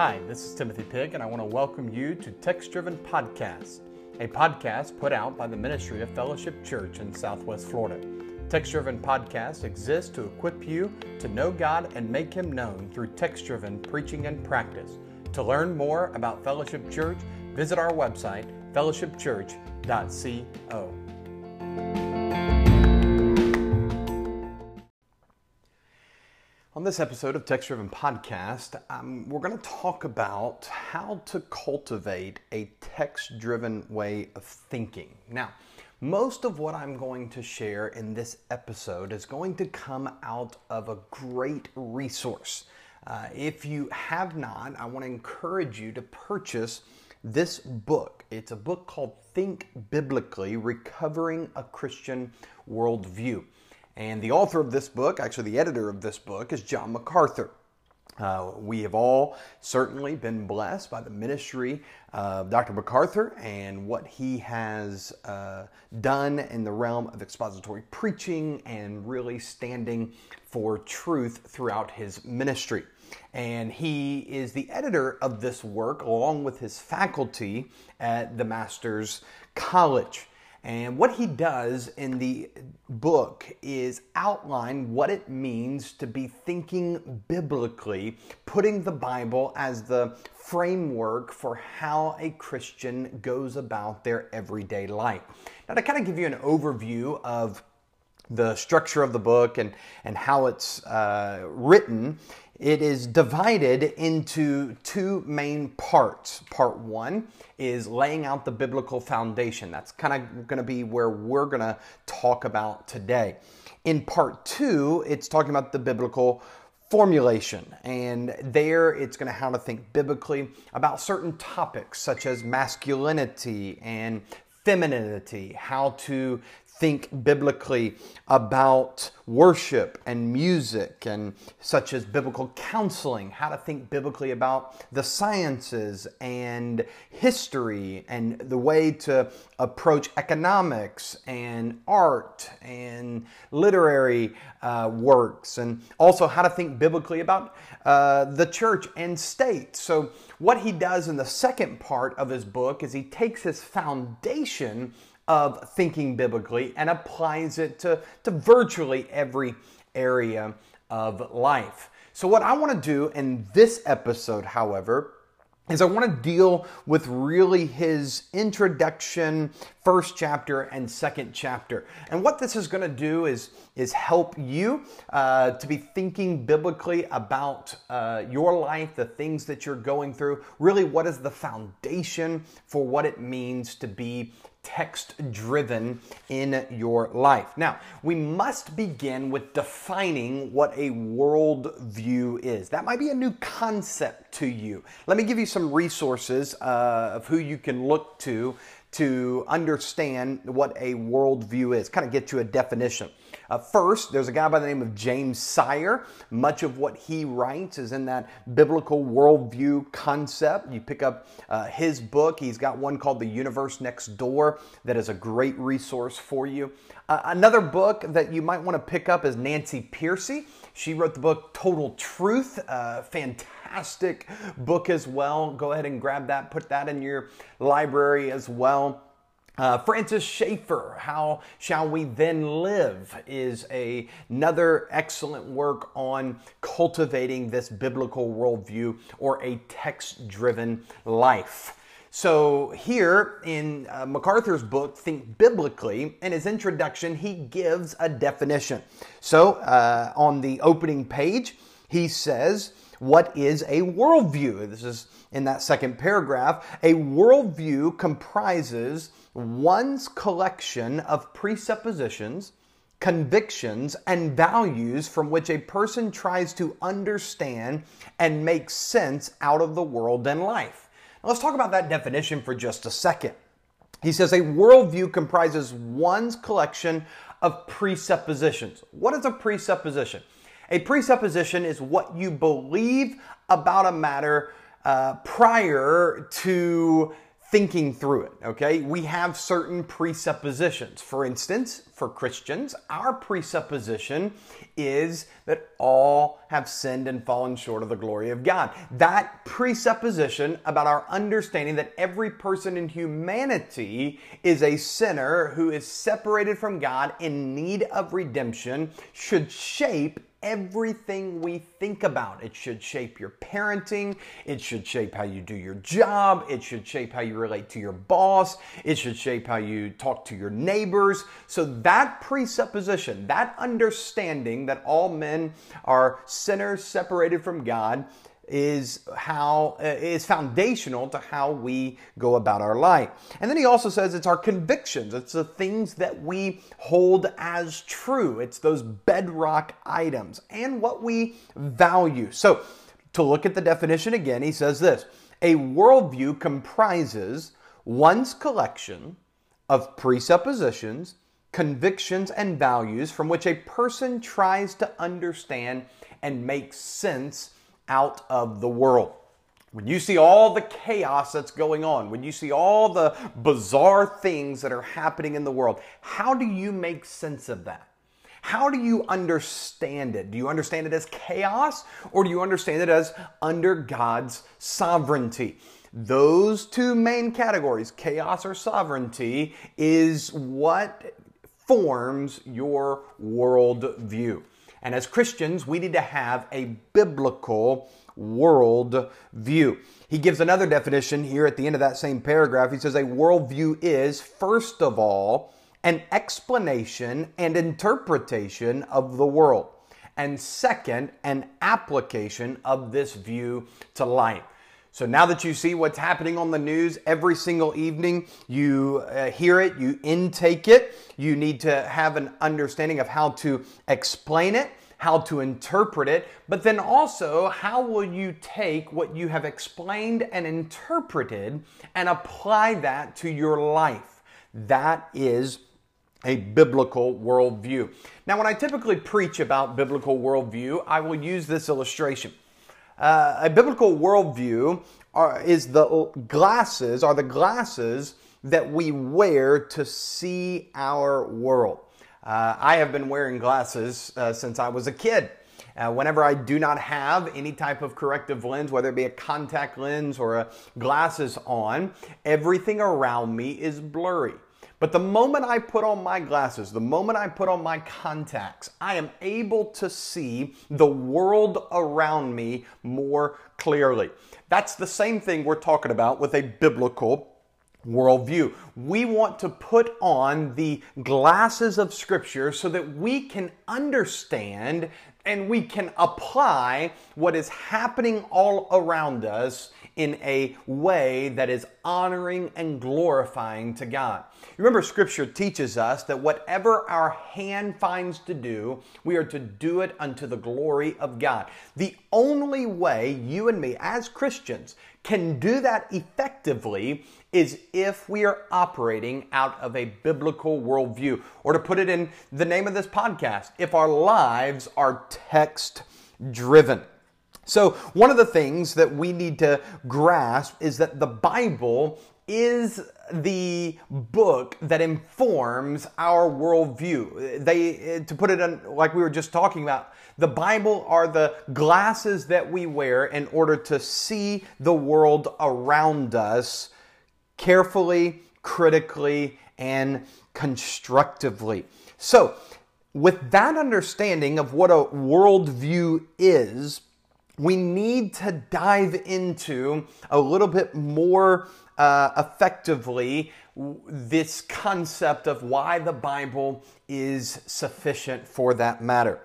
Hi, this is Timothy Pig, and I want to welcome you to Text Driven Podcast, a podcast put out by the Ministry of Fellowship Church in Southwest Florida. Text Driven Podcast exists to equip you to know God and make Him known through text driven preaching and practice. To learn more about Fellowship Church, visit our website, fellowshipchurch.co. On this episode of Text Driven Podcast, um, we're going to talk about how to cultivate a text driven way of thinking. Now, most of what I'm going to share in this episode is going to come out of a great resource. Uh, if you have not, I want to encourage you to purchase this book. It's a book called Think Biblically Recovering a Christian Worldview. And the author of this book, actually the editor of this book, is John MacArthur. Uh, we have all certainly been blessed by the ministry of Dr. MacArthur and what he has uh, done in the realm of expository preaching and really standing for truth throughout his ministry. And he is the editor of this work along with his faculty at the Master's College. And what he does in the book is outline what it means to be thinking biblically, putting the Bible as the framework for how a Christian goes about their everyday life. Now, to kind of give you an overview of the structure of the book and, and how it's uh, written, it is divided into two main parts. Part one is laying out the biblical foundation. That's kind of going to be where we're going to talk about today. In part two, it's talking about the biblical formulation. And there it's going to how to think biblically about certain topics such as masculinity and femininity, how to think biblically about worship and music and such as biblical counseling, how to think biblically about the sciences and history and the way to approach economics and art and literary uh, works and also how to think biblically about uh, the church and state. So what he does in the second part of his book is he takes his foundation of thinking biblically and applies it to, to virtually every area of life. So, what I want to do in this episode, however, is I want to deal with really his introduction, first chapter and second chapter. And what this is going to do is, is help you uh, to be thinking biblically about uh, your life, the things that you're going through. Really, what is the foundation for what it means to be text driven in your life. Now, we must begin with defining what a worldview is. That might be a new concept to you. Let me give you some resources uh, of who you can look to to understand what a worldview is, kind of get you a definition. Uh, first, there's a guy by the name of James Sire. Much of what he writes is in that biblical worldview concept. You pick up uh, his book, he's got one called The Universe Next Door that is a great resource for you. Uh, another book that you might want to pick up is Nancy Pearcey. She wrote the book Total Truth, fantastic book as well. Go ahead and grab that, put that in your library as well. Uh, Francis Schaeffer, How Shall We Then Live, is a, another excellent work on cultivating this biblical worldview or a text driven life. So, here in uh, MacArthur's book, Think Biblically, in his introduction, he gives a definition. So, uh, on the opening page, he says, What is a worldview? This is in that second paragraph. A worldview comprises one's collection of presuppositions, convictions, and values from which a person tries to understand and make sense out of the world and life. Now, let's talk about that definition for just a second. He says a worldview comprises one's collection of presuppositions. What is a presupposition? A presupposition is what you believe about a matter uh, prior to thinking through it, okay? We have certain presuppositions. For instance, for Christians, our presupposition is that all have sinned and fallen short of the glory of God. That presupposition about our understanding that every person in humanity is a sinner who is separated from God in need of redemption should shape everything we think about. It should shape your parenting. It should shape how you do your job. It should shape how you relate to your boss. It should shape how you talk to your neighbors. So that presupposition, that understanding that all men are sinners separated from God is how uh, is foundational to how we go about our life. And then he also says it's our convictions. It's the things that we hold as true. It's those bedrock items and what we value. So to look at the definition again, he says this: a worldview comprises one's collection of presuppositions, convictions, and values from which a person tries to understand and make sense out of the world. When you see all the chaos that's going on, when you see all the bizarre things that are happening in the world, how do you make sense of that? How do you understand it? Do you understand it as chaos or do you understand it as under God's sovereignty? Those two main categories, chaos or sovereignty, is what forms your worldview. And as Christians, we need to have a biblical world view. He gives another definition here at the end of that same paragraph. He says a worldview is, first of all, an explanation and interpretation of the world. And second, an application of this view to life. So now that you see what's happening on the news every single evening, you uh, hear it, you intake it, you need to have an understanding of how to explain it, how to interpret it, but then also how will you take what you have explained and interpreted and apply that to your life? That is a biblical worldview. Now, when I typically preach about biblical worldview, I will use this illustration. Uh, a biblical worldview are, is the glasses, are the glasses that we wear to see our world. Uh, I have been wearing glasses uh, since I was a kid. Uh, whenever I do not have any type of corrective lens, whether it be a contact lens or a glasses on, everything around me is blurry. But the moment I put on my glasses, the moment I put on my contacts, I am able to see the world around me more clearly. That's the same thing we're talking about with a biblical worldview. We want to put on the glasses of Scripture so that we can understand and we can apply what is happening all around us in a way that is honoring and glorifying to God. Remember, Scripture teaches us that whatever our hand finds to do, we are to do it unto the glory of God. The only way you and me, as Christians, can do that effectively is if we are operating out of a biblical worldview. Or to put it in the name of this podcast, if our lives are text driven. So, one of the things that we need to grasp is that the Bible is the book that informs our worldview. They, eh, to put it in, like we were just talking about, the Bible are the glasses that we wear in order to see the world around us carefully, critically, and constructively. So, with that understanding of what a worldview is, we need to dive into a little bit more uh, effectively this concept of why the Bible is sufficient for that matter.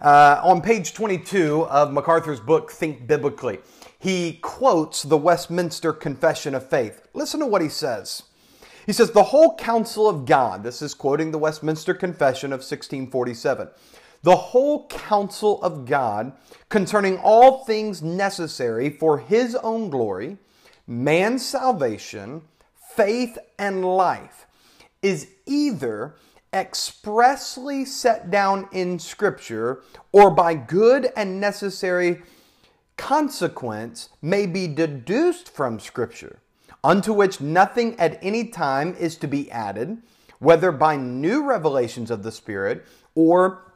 Uh, on page 22 of MacArthur's book, Think Biblically, he quotes the Westminster Confession of Faith. Listen to what he says. He says, The whole counsel of God, this is quoting the Westminster Confession of 1647, the whole counsel of God concerning all things necessary for his own glory, man's salvation, faith, and life is either expressly set down in Scripture or by good and necessary consequence may be deduced from Scripture. unto which nothing at any time is to be added, whether by new revelations of the Spirit or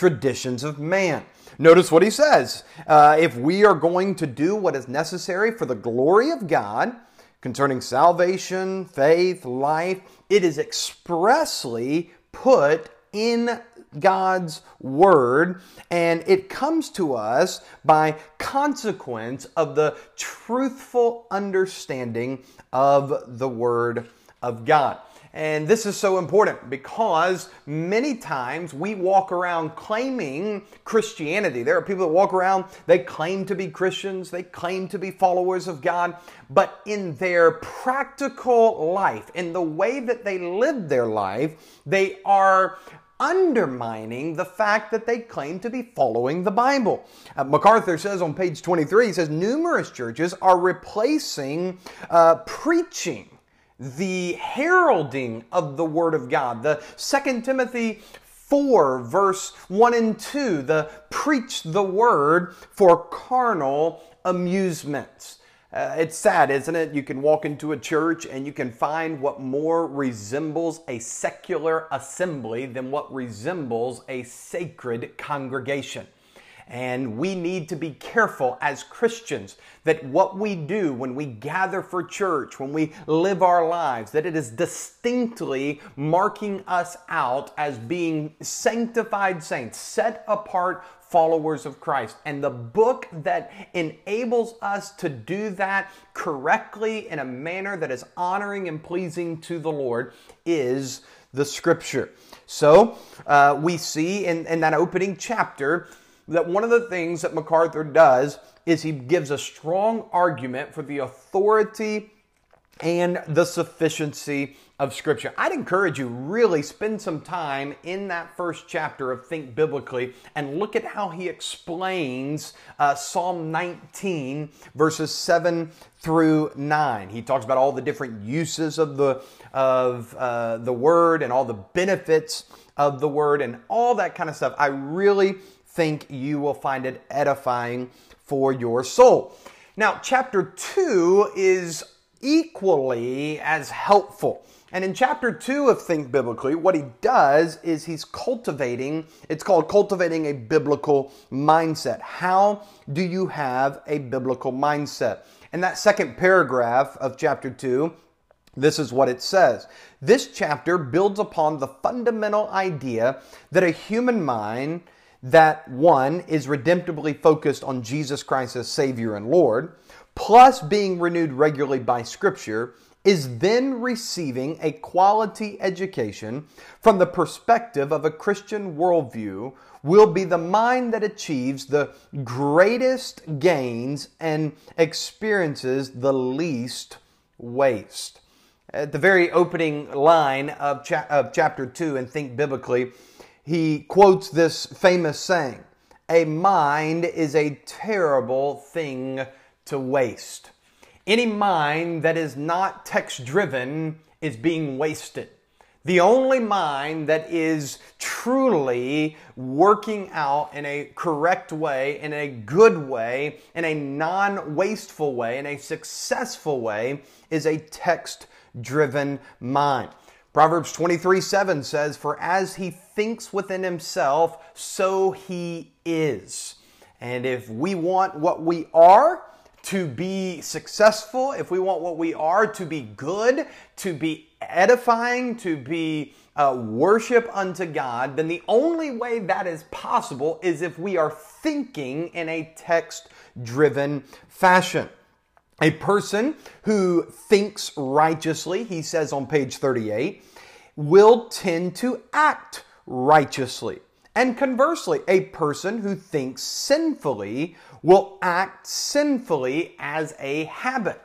traditions of man. Notice what he says. Uh, if we are going to do what is necessary for the glory of God concerning salvation, faith, life, it is expressly put in God's word, and it comes to us by consequence of the truthful understanding of the word of God. And this is so important because many times we walk around claiming Christianity. There are people that walk around, they claim to be Christians, they claim to be followers of God, but in their practical life, in the way that they live their life, they are undermining the fact that they claim to be following the Bible. Uh, MacArthur says on page 23, he says, numerous churches are replacing uh, preaching the heralding of the Word of God. The Second Timothy 4, verse 1 and 2, the preach the Word for carnal amusements. Uh, it's sad, isn't it? You can walk into a church and you can find what more resembles a secular assembly than what resembles a sacred congregation. And we need to be careful as Christians that what we do when we gather for church, when we live our lives, that it is distinctly marking us out as being sanctified saints, set apart followers of Christ. And the book that enables us to do that correctly in a manner that is honoring and pleasing to the Lord is the Scripture. So uh, we see in, in that opening chapter that one of the things that MacArthur does is he gives a strong argument for the authority and the sufficiency of Scripture. I'd encourage you really spend some time in that first chapter of Think Biblically and look at how he explains uh, Psalm 19, verses 7 through 9. He talks about all the different uses of the of uh, the word and all the benefits of the word and all that kind of stuff. I really think you will find it edifying for your soul. Now, chapter 2 is equally as helpful. And in chapter 2 of Think Biblically, what he does is he's cultivating, it's called cultivating a biblical mindset. How do you have a biblical mindset? In that second paragraph of chapter 2, this is what it says. This chapter builds upon the fundamental idea that a human mind that one is redemptively focused on Jesus Christ as Savior and Lord, plus being renewed regularly by Scripture, is then receiving a quality education from the perspective of a Christian worldview will be the mind that achieves the greatest gains and experiences the least waste. At the very opening line of, cha- of chapter 2 and Think Biblically, he quotes this famous saying A mind is a terrible thing to waste. Any mind that is not text driven is being wasted. The only mind that is truly working out in a correct way, in a good way, in a non wasteful way, in a successful way, is a text driven mind. Proverbs 23 7 says, For as he thinks within himself, so he is. And if we want what we are to be successful, if we want what we are to be good, to be edifying, to be uh, worship unto God, then the only way that is possible is if we are thinking in a text driven fashion. A person who thinks righteously, he says on page 38, will tend to act righteously. And conversely, a person who thinks sinfully will act sinfully as a habit.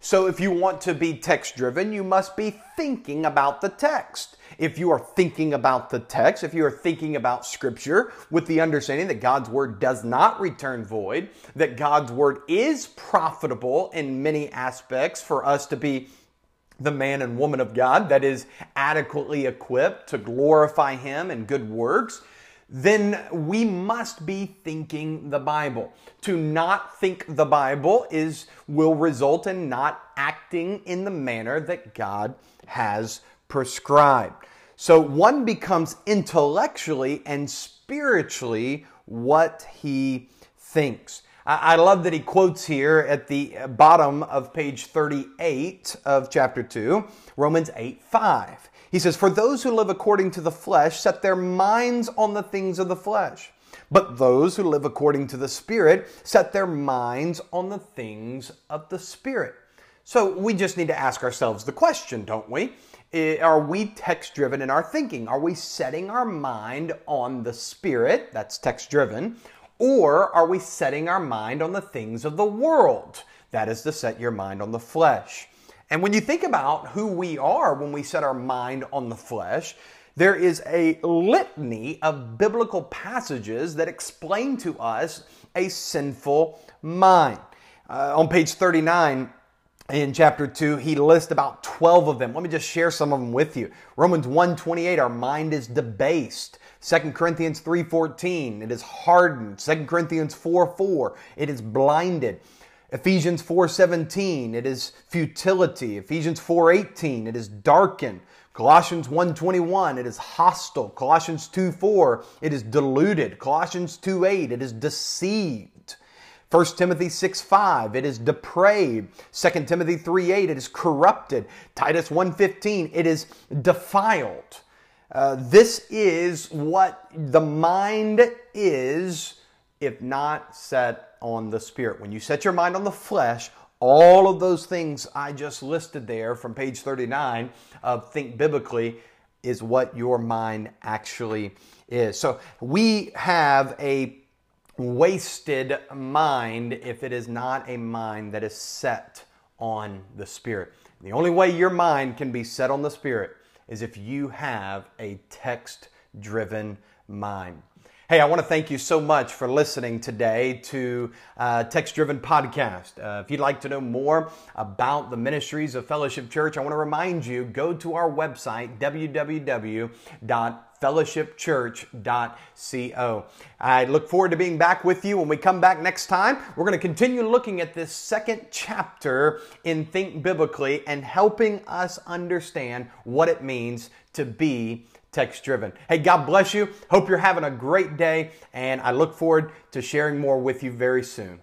So if you want to be text driven, you must be thinking about the text. If you are thinking about the text, if you are thinking about scripture with the understanding that God's word does not return void, that God's word is profitable in many aspects for us to be the man and woman of God that is adequately equipped to glorify Him in good works, then we must be thinking the Bible. To not think the Bible is will result in not acting in the manner that God has prescribed. So one becomes intellectually and spiritually what he thinks. I love that he quotes here at the bottom of page 38 of chapter 2, Romans 8 5. He says, For those who live according to the flesh set their minds on the things of the flesh. But those who live according to the Spirit set their minds on the things of the Spirit. So we just need to ask ourselves the question, don't we? Are we text driven in our thinking? Are we setting our mind on the Spirit? That's text driven or are we setting our mind on the things of the world? That is to set your mind on the flesh. And when you think about who we are when we set our mind on the flesh, there is a litany of biblical passages that explain to us a sinful mind. Uh, on page 39, in chapter 2 he lists about 12 of them let me just share some of them with you romans 1.28 our mind is debased 2 corinthians 3.14 it is hardened 2 corinthians 4.4 it is blinded ephesians 4.17 it is futility ephesians 4.18 it is darkened Colossians 1:21 it is hostile. Colossians 2:4 it is deluded. Colossians 2:8 it is deceived. 1 Timothy 6 5, it is depraved. 2 Timothy 3 8, it is corrupted. Titus 1 15, it is defiled. Uh, this is what the mind is if not set on the spirit. When you set your mind on the flesh, all of those things I just listed there from page 39 of Think Biblically is what your mind actually is. So we have a wasted mind if it is not a mind that is set on the Spirit. The only way your mind can be set on the Spirit is if you have a text driven mind. Hey, I want to thank you so much for listening today to uh, Text Driven Podcast. Uh, if you'd like to know more about the ministries of Fellowship Church, I want to remind you go to our website, www.fellowshipchurch.co. I look forward to being back with you when we come back next time. We're going to continue looking at this second chapter in Think Biblically and helping us understand what it means to be text driven. Hey, God bless you. Hope you're having a great day, and I look forward to sharing more with you very soon.